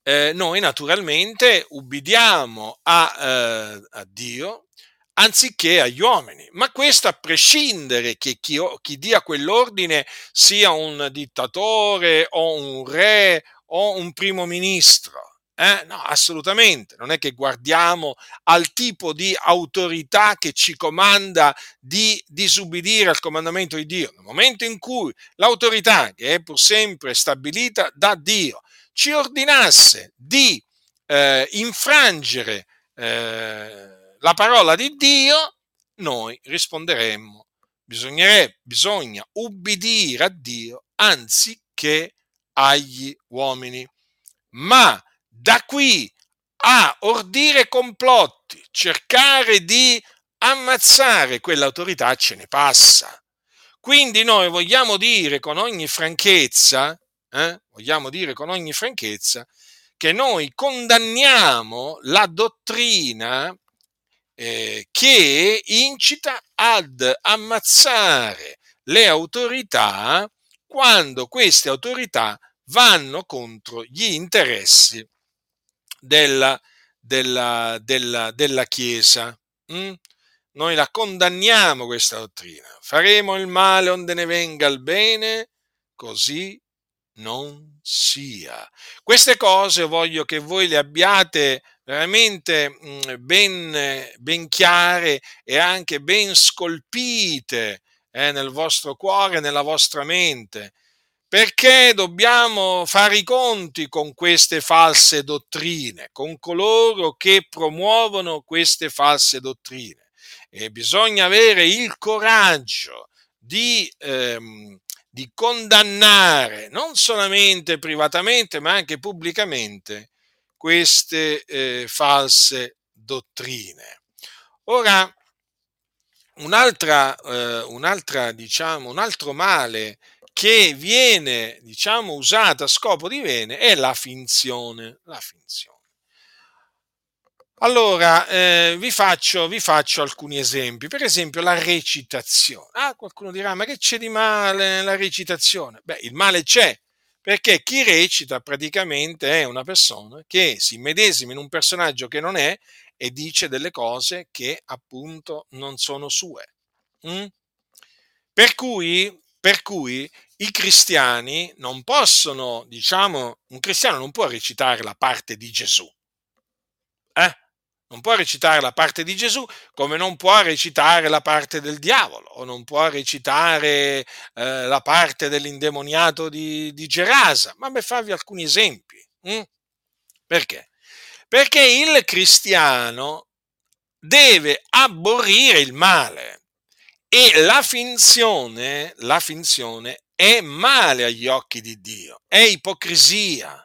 Speaker 1: eh, noi naturalmente ubbidiamo a, eh, a, Dio anziché agli uomini, ma questo a prescindere che chi, chi dia quell'ordine sia un dittatore o un re o un primo ministro. Eh? No, assolutamente. Non è che guardiamo al tipo di autorità che ci comanda di disubbidire al comandamento di Dio. Nel momento in cui l'autorità, che è pur sempre stabilita da Dio, ci ordinasse di eh, infrangere eh, la parola di Dio, noi risponderemmo. Bisogna ubbidire a Dio anziché agli uomini. Ma da qui a ordire complotti, cercare di ammazzare quell'autorità ce ne passa. Quindi noi vogliamo dire con ogni franchezza, eh, vogliamo dire con ogni franchezza, che noi condanniamo la dottrina eh, che incita ad ammazzare le autorità quando queste autorità vanno contro gli interessi della, della, della, della Chiesa. Mm? Noi la condanniamo questa dottrina. Faremo il male onde ne venga il bene, così non sia. Queste cose voglio che voi le abbiate veramente mm, ben, ben chiare e anche ben scolpite eh, nel vostro cuore, nella vostra mente, perché dobbiamo fare i conti con queste false dottrine, con coloro che promuovono queste false dottrine. E bisogna avere il coraggio di, ehm, di condannare non solamente privatamente, ma anche pubblicamente queste eh, false dottrine. Ora, un'altra, eh, un'altra, diciamo, un altro male che viene, diciamo, usato a scopo di bene è la finzione. La finzione. Allora, eh, vi, faccio, vi, faccio, alcuni esempi. Per esempio, la recitazione. Ah, qualcuno dirà, ma che c'è di male nella recitazione? Beh, il male c'è, perché chi recita praticamente è una persona che si medesima in un personaggio che non è e dice delle cose che appunto non sono sue. Mm? Per, cui, per cui i cristiani non possono, diciamo, un cristiano non può recitare la parte di Gesù. Eh? Non può recitare la parte di Gesù come non può recitare la parte del diavolo o non può recitare eh, la parte dell'indemoniato di, di, Gerasa. Ma per farvi alcuni esempi. Hm? Perché? Perché il cristiano deve aborrire il male e la finzione, la finzione è male agli occhi di Dio, è ipocrisia.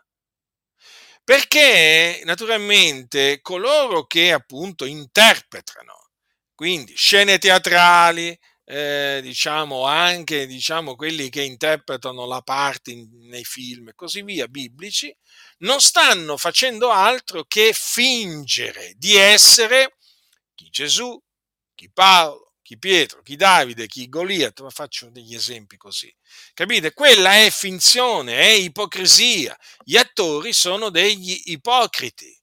Speaker 1: Perché naturalmente coloro che appunto interpretano, quindi scene teatrali, eh, diciamo anche diciamo, quelli che interpretano la parte in, nei film e così via, biblici, non stanno facendo altro che fingere di essere chi Gesù, chi Paolo, chi Pietro, chi Davide, chi Goliat, ma faccio degli esempi così. Capite? Quella è finzione, è ipocrisia. Gli attori sono degli ipocriti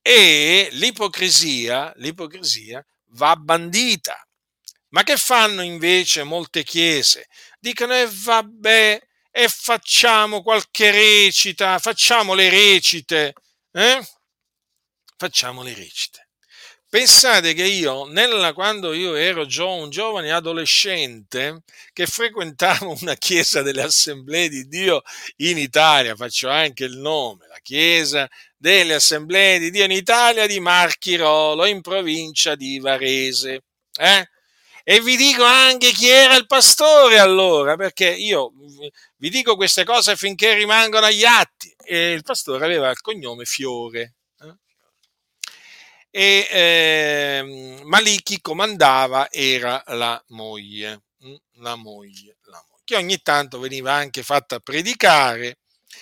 Speaker 1: e l'ipocrisia, l'ipocrisia va bandita. Ma che fanno invece molte chiese? Dicono, e eh, vabbè, e facciamo qualche recita, facciamo le recite, eh? Facciamo le recite. Pensate che io, nella, quando io ero gio, un giovane adolescente che frequentavo una chiesa delle assemblee di Dio in Italia, faccio anche il nome, la chiesa delle assemblee di Dio in Italia di Marchirolo, in provincia di Varese. Eh? E vi dico anche chi era il pastore allora, perché io vi dico queste cose finché rimangono agli atti. E il pastore aveva il cognome Fiore e eh, ma lì chi comandava era la moglie, mm, la moglie, la moglie, che ogni tanto veniva anche fatta predicare,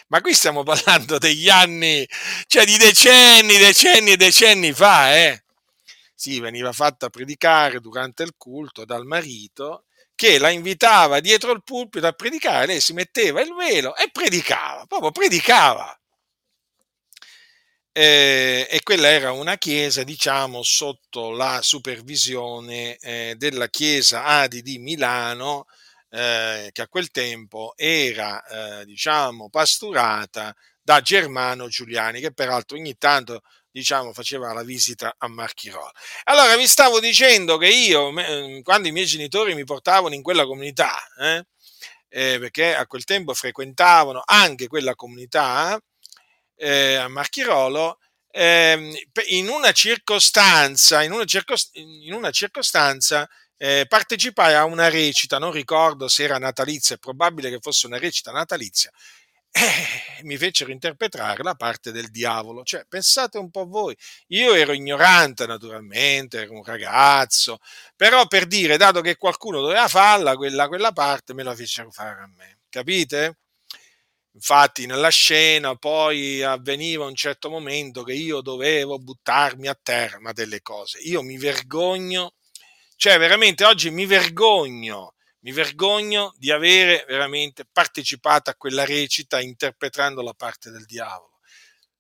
Speaker 1: ma qui stiamo parlando degli anni, cioè di decenni, decenni e decenni fa, eh. Sì, veniva fatta predicare durante il culto dal marito che la invitava dietro il pulpito a predicare, lei si metteva il velo e predicava, proprio predicava eh, e quella era una chiesa, diciamo, sotto la supervisione eh, della chiesa Adi di Milano, eh, che a quel tempo era, eh, diciamo, pasturata da Germano Giuliani, che peraltro ogni tanto diciamo, faceva la visita a Marchirolo. Allora vi stavo dicendo che io, quando i miei genitori mi portavano in quella comunità, eh, eh, perché a quel tempo frequentavano anche quella comunità, eh, a Marchirolo, eh, in una circostanza, in una, circost- in una circostanza eh, partecipai a una recita, non ricordo se era natalizia, è probabile che fosse una recita natalizia, eh, mi fecero interpretare la parte del diavolo. Cioè, pensate un po' voi, io ero ignorante naturalmente, ero un ragazzo, però per dire, dato che qualcuno doveva farla, quella, quella parte me la fecero fare a me, capite? Infatti nella scena poi avveniva un certo momento che io dovevo buttarmi a terra delle cose. Io mi vergogno, cioè veramente oggi mi vergogno, mi vergogno di avere veramente partecipato a quella recita interpretando la parte del diavolo.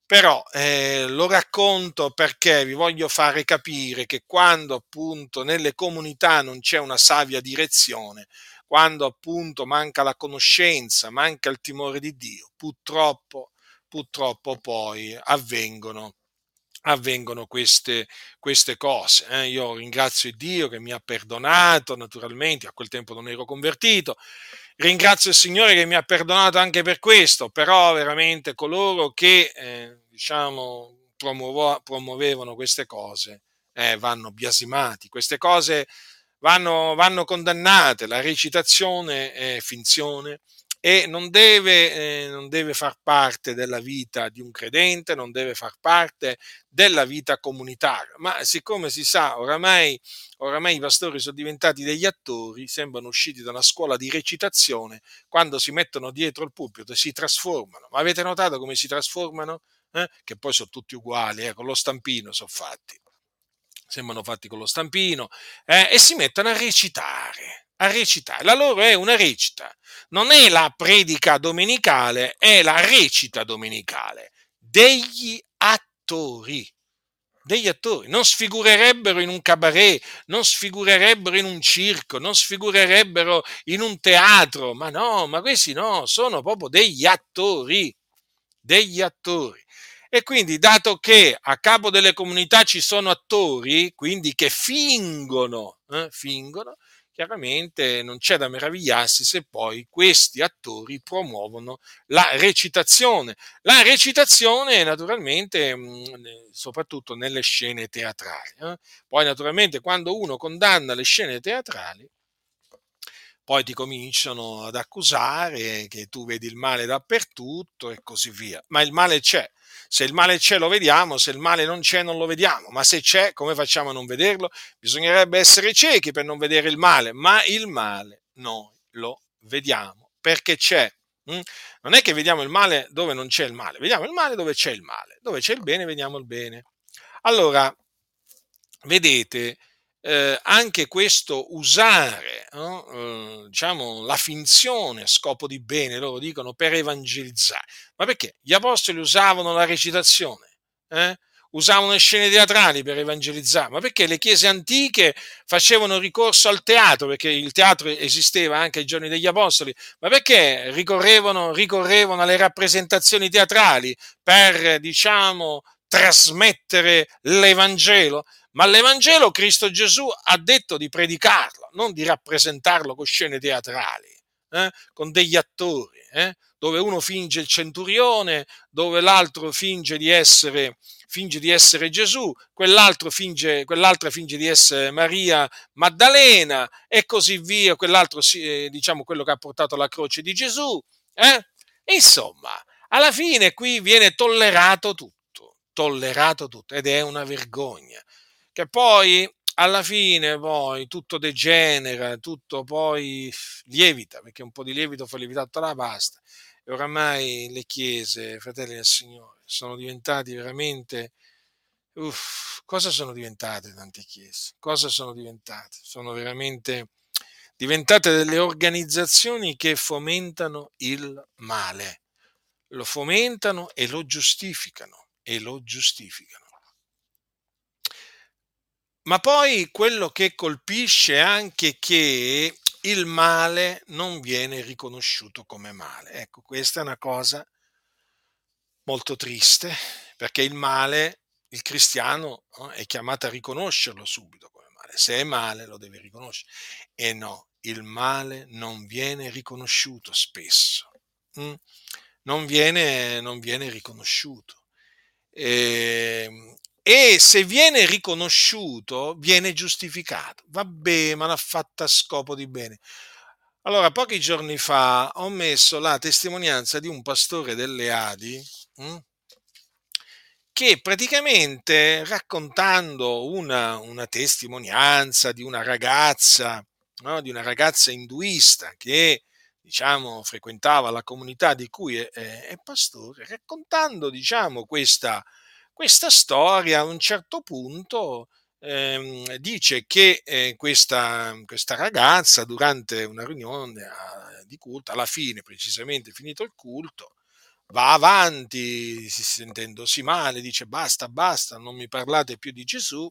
Speaker 1: però eh, lo racconto perché vi voglio fare capire che quando appunto nelle comunità non c'è una savia direzione, quando appunto manca la conoscenza, manca il timore di Dio, purtroppo, purtroppo poi avvengono avvengono queste, queste cose. Eh. Io ringrazio Dio che mi ha perdonato, naturalmente, a quel tempo non ero convertito, ringrazio il Signore che mi ha perdonato anche per questo, però veramente coloro che, eh, diciamo, promuovo, promuovevano queste cose eh, vanno biasimati, queste cose vanno, vanno condannate, la recitazione è finzione, e non deve, eh, non deve, far parte della vita di un credente, non deve far parte della vita comunitaria. Ma siccome si sa, oramai, oramai i pastori sono diventati degli attori, sembrano usciti da una scuola di recitazione, quando si mettono dietro il pulpito si trasformano. Ma avete notato come si trasformano? Eh? Che poi sono tutti uguali, eh? con lo stampino sono fatti sembrano fatti con lo stampino, eh, e si mettono a recitare a recitare. La loro è una recita, non è la predica domenicale, è la recita domenicale degli attori. Degli attori non sfigurerebbero in un cabaret, non sfigurerebbero in un circo, non sfigurerebbero in un teatro, ma no, ma questi no, sono proprio degli attori, degli attori. E quindi, dato che a capo delle comunità ci sono attori, quindi che fingono, eh, fingono, chiaramente non c'è da meravigliarsi se poi questi attori promuovono la recitazione. La recitazione naturalmente mm, soprattutto nelle scene teatrali. Eh? Poi naturalmente quando uno condanna le scene teatrali, poi ti cominciano ad accusare che tu vedi il male dappertutto e così via. Ma il male c'è. Se il male c'è lo vediamo, se il male non c'è non lo vediamo, ma se c'è come facciamo a non vederlo? Bisognerebbe essere ciechi per non vedere il male, ma il male noi lo vediamo perché c'è. Mm? Non è che vediamo il male dove non c'è il male, vediamo il male dove c'è il male, dove c'è il bene vediamo il bene. Allora, vedete, eh, anche questo usare no? eh, diciamo, la finzione a scopo di bene, loro dicono, per evangelizzare. Ma perché? Gli apostoli usavano la recitazione, eh? usavano le scene teatrali per evangelizzare, ma perché le chiese antiche facevano ricorso al teatro, perché il teatro esisteva anche ai giorni degli apostoli, ma perché ricorrevano, ricorrevano alle rappresentazioni teatrali per, diciamo, trasmettere l'Evangelo? Ma l'Evangelo Cristo Gesù ha detto di predicarlo, non di rappresentarlo con scene teatrali, eh? con degli attori, eh? dove uno finge il centurione, dove l'altro finge di essere, finge di essere Gesù, quell'altro finge, quell'altra finge di essere Maria Maddalena e così via, quell'altro eh, diciamo quello che ha portato la croce di Gesù. Eh? Insomma, alla fine qui viene tollerato tutto, tollerato tutto ed è una vergogna che poi alla fine poi tutto degenera, tutto poi lievita, perché un po' di lievito fa lievitare tutta la pasta. E oramai le chiese, fratelli del Signore, sono diventati veramente... Uff, cosa sono diventate tante chiese? Cosa sono diventate? Sono veramente diventate delle organizzazioni che fomentano il male. Lo fomentano e lo giustificano. E lo giustificano. Ma poi quello che colpisce è anche che il male non viene riconosciuto come male. Ecco, questa è una cosa molto triste, perché il male, il cristiano no, è chiamato a riconoscerlo subito come male. Se è male lo deve riconoscere. E no, il male non viene riconosciuto spesso. Mm? Non, viene, non viene riconosciuto. E, ehm, e se viene riconosciuto, viene giustificato. Vabbè, ma l'ha fatta a scopo di bene. Allora, pochi giorni fa ho messo la testimonianza di un pastore delle Adi hm, che praticamente raccontando una, una testimonianza di una ragazza, no, di una ragazza induista che diciamo frequentava la comunità di cui è, è, è pastore, raccontando diciamo questa questa storia a un certo punto ehm, dice che eh, questa, questa, ragazza durante una riunione a, di culto, alla fine precisamente finito il culto, va avanti sentendosi male, dice basta, basta, non mi parlate più di Gesù.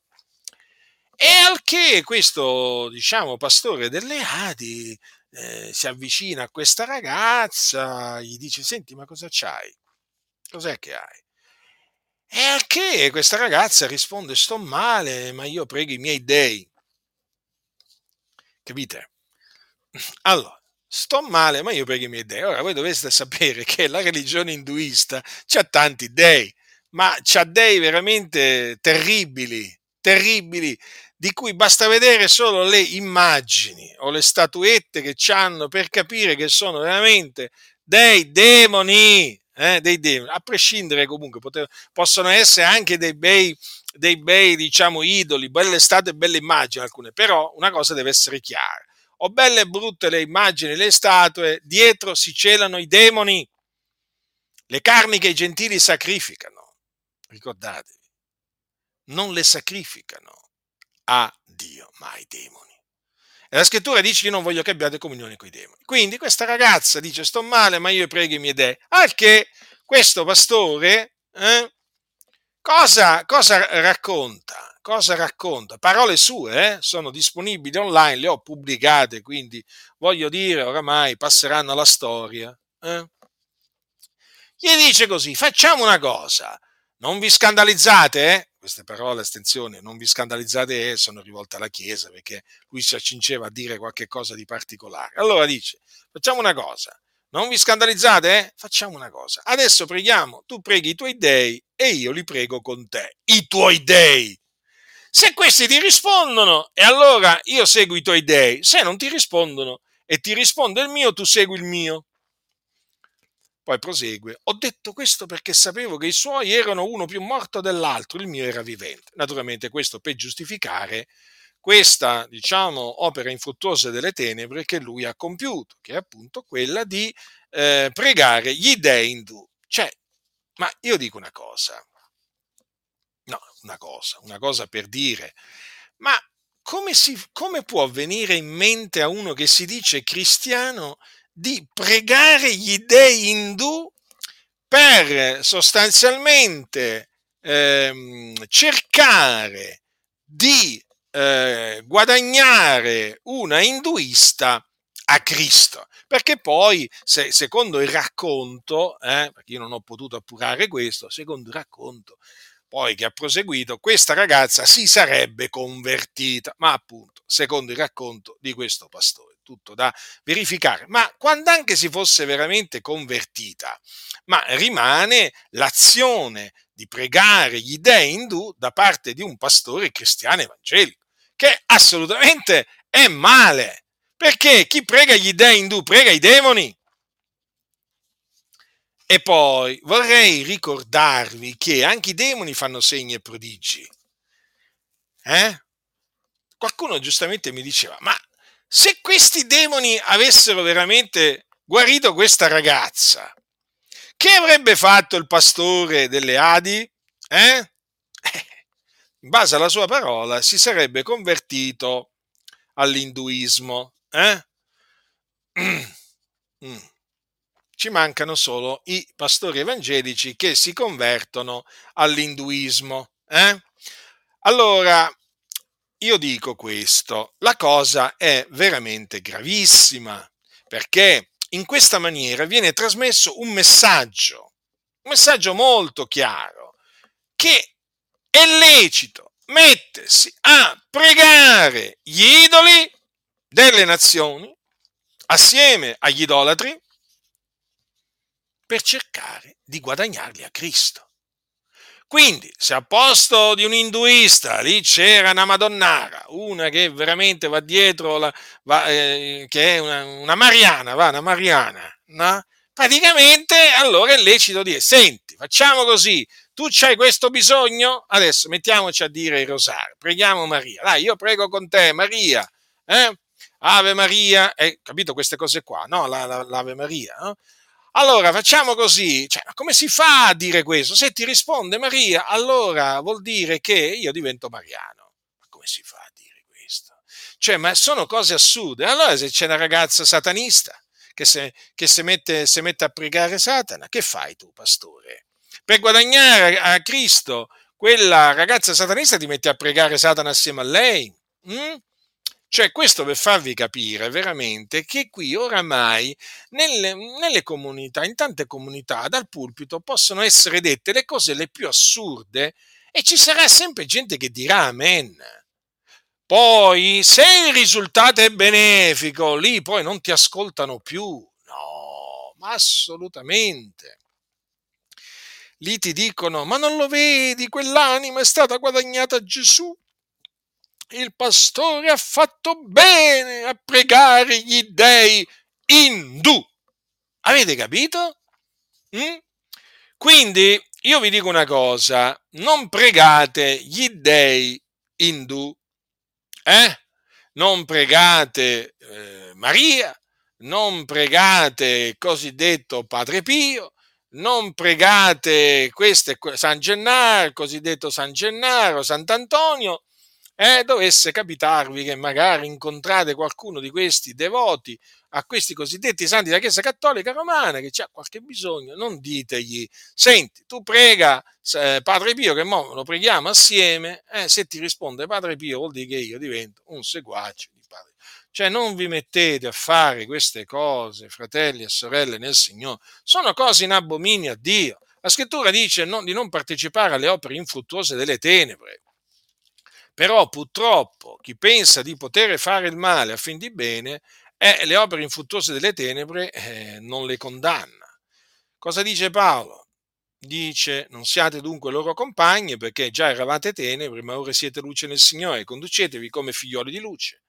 Speaker 1: E al che questo, diciamo, pastore delle Adi eh, si avvicina a questa ragazza, gli dice, senti, ma cosa c'hai? Cos'è che hai? E al che questa ragazza risponde, sto male, ma io prego i miei dei. Capite? Allora, sto male, ma io prego i miei dei. Ora, voi dovreste sapere che la religione induista ha tanti dei, ma c'ha dei veramente terribili, terribili, di cui basta vedere solo le immagini o le statuette che hanno per capire che sono veramente dei demoni, eh, dei demoni, a prescindere comunque, poter, possono essere anche dei bei, dei bei, diciamo, idoli, belle statue e belle immagini alcune, però una cosa deve essere chiara, o belle e brutte le immagini, le statue, dietro si celano i demoni, le carni che i gentili sacrificano, ricordatevi, non le sacrificano a Dio, ma ai demoni. E la scrittura dice io non voglio che abbiate comunione con i demoni. Quindi questa ragazza dice sto male ma io prego i miei dei. Al che questo pastore eh, cosa, cosa, racconta? Cosa racconta? Parole sue eh, sono disponibili online, le ho pubblicate, quindi voglio dire oramai passeranno alla storia. Eh. Gli dice così, facciamo una cosa, non vi scandalizzate, eh? Queste parole, estensioni, non vi scandalizzate, sono rivolte alla Chiesa perché lui si accingeva a dire qualche cosa di particolare. Allora dice, facciamo una cosa, non vi scandalizzate? Eh? Facciamo una cosa, adesso preghiamo, tu preghi i tuoi dei e io li prego con te, i tuoi dei. Se questi ti rispondono, e allora io seguo i tuoi dei, se non ti rispondono e ti risponde il mio, tu segui il mio. Poi prosegue, ho detto questo perché sapevo che i suoi erano uno più morto dell'altro, il mio era vivente. Naturalmente questo per giustificare questa, diciamo, opera infruttuosa delle tenebre che lui ha compiuto, che è appunto quella di eh, pregare gli dei indù. Cioè, ma io dico una cosa, no, una cosa, una cosa per dire, ma come, si, come può venire in mente a uno che si dice cristiano di pregare gli dei indù per sostanzialmente ehm, cercare di eh, guadagnare una induista a Cristo. Perché poi, se, secondo il racconto, eh, perché io non ho potuto appurare questo, secondo il racconto, poi che ha proseguito, questa ragazza si sarebbe convertita, ma appunto, secondo il racconto di questo pastore tutto da verificare, ma quando anche si fosse veramente convertita, ma rimane l'azione di pregare gli dei indù da parte di un pastore cristiano evangelico, che assolutamente è male, perché chi prega gli dei indù prega i demoni. E poi vorrei ricordarvi che anche i demoni fanno segni e prodigi. Eh? Qualcuno giustamente mi diceva, ma se questi demoni avessero veramente guarito questa ragazza, che avrebbe fatto il pastore delle Adi? Eh? In base alla sua parola si sarebbe convertito all'induismo. Eh? Mm. Ci mancano solo i pastori evangelici che si convertono all'induismo. Eh? Allora, io dico questo, la cosa è veramente gravissima, perché in questa maniera viene trasmesso un messaggio, un messaggio molto chiaro, che è lecito mettersi a pregare gli idoli delle nazioni assieme agli idolatri per cercare di guadagnarli a Cristo. Quindi, se a posto di un induista lì c'era una Madonnara, una che veramente va dietro, la, va, eh, che è una, una, Mariana, va, una Mariana, no? praticamente allora è lecito dire, senti, facciamo così, tu c'hai questo bisogno, adesso mettiamoci a dire il rosario, preghiamo Maria, dai, io prego con te, Maria, eh? Ave Maria, eh, capito queste cose qua, no? La, la, l'Ave Maria, no? Allora facciamo così, cioè, come si fa a dire questo? Se ti risponde Maria, allora vuol dire che io divento mariano. Ma come si fa a dire questo? Cioè, ma sono cose assurde. Allora se c'è una ragazza satanista che se, che se mette, se mette a pregare Satana, che fai tu, pastore? Per guadagnare a Cristo quella ragazza satanista ti mette a pregare Satana assieme a lei? Mm? Cioè, questo per farvi capire veramente che qui oramai nelle, nelle, comunità, in tante comunità, dal pulpito possono essere dette le cose le più assurde e ci sarà sempre gente che dirà amen. Poi, se il risultato è benefico, lì poi non ti ascoltano più. No, ma assolutamente. Lì ti dicono, ma non lo vedi, quell'anima è stata guadagnata a Gesù. Il pastore ha fatto bene a pregare gli dei indù. Avete capito? Mm? Quindi io vi dico una cosa, non pregate gli dei indù eh? Non pregate eh, Maria, non pregate il cosiddetto Padre Pio, non pregate questo, San Gennaro, il cosiddetto San Gennaro, Sant'Antonio, eh, dovesse capitarvi che magari incontrate qualcuno di questi devoti a questi cosiddetti santi della Chiesa Cattolica Romana che ha qualche bisogno, non ditegli, senti, tu prega eh, Padre Pio, che mo lo preghiamo assieme, eh, se ti risponde Padre Pio vuol dire che io divento un seguace di Padre. Cioè non vi mettete a fare queste cose, fratelli e sorelle nel Signore, sono cose in abominio a Dio. La scrittura dice no, di non partecipare alle opere infruttuose delle tenebre. Però purtroppo chi pensa di poter fare il male a fin di bene e le opere infruttuose delle tenebre eh, non le condanna. Cosa dice Paolo? Dice, non siate dunque loro compagni perché già eravate tenebre, ma ora siete luce nel Signore, conducetevi come figlioli di luce.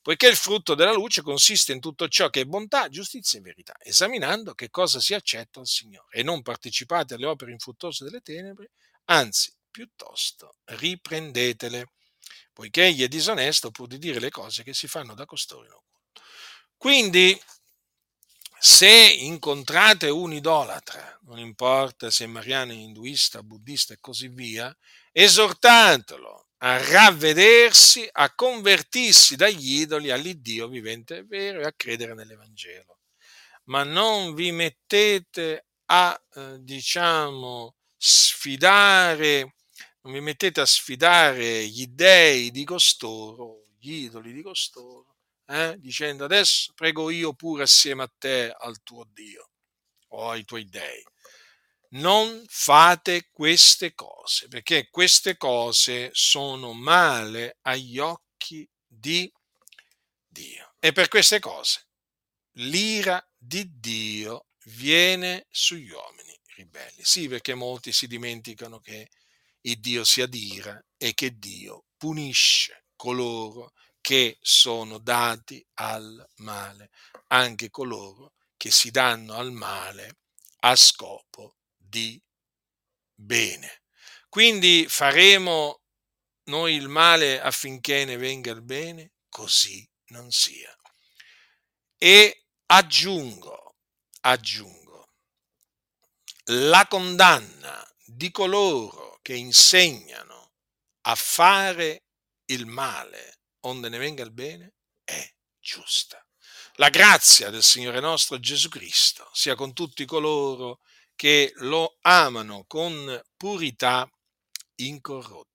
Speaker 1: Poiché il frutto della luce consiste in tutto ciò che è bontà, giustizia e verità, esaminando che cosa si accetta al Signore, e non partecipate alle opere infruttuose delle tenebre, anzi, piuttosto riprendetele, poiché egli è disonesto pur di dire le cose che si fanno da costoro in quindi, se incontrate un idolatra, non importa se è mariano, induista, buddista e così via, esortatelo a ravvedersi, a convertirsi dagli idoli all'Iddio vivente e vero e a credere nell'Evangelo. Ma non vi mettete a, eh, diciamo, sfidare, non vi mettete a sfidare gli dei di costoro, gli idoli di costoro, eh, dicendo adesso prego io pure assieme a te al tuo Dio o ai tuoi dei. Non fate queste cose, perché queste cose sono male agli occhi di Dio. E per queste cose l'ira di Dio viene sugli uomini ribelli. Sì, perché molti si dimenticano che il Dio si adira e che Dio punisce coloro che sono dati al male, anche coloro che si danno al male a scopo di bene. Quindi faremo noi il male affinché ne venga il bene? Così non sia. E aggiungo, aggiungo, la condanna di coloro che insegnano a fare il male onde ne venga il bene, è giusta. La grazia del Signore nostro Gesù Cristo sia con tutti coloro che lo amano con purità incorrotta.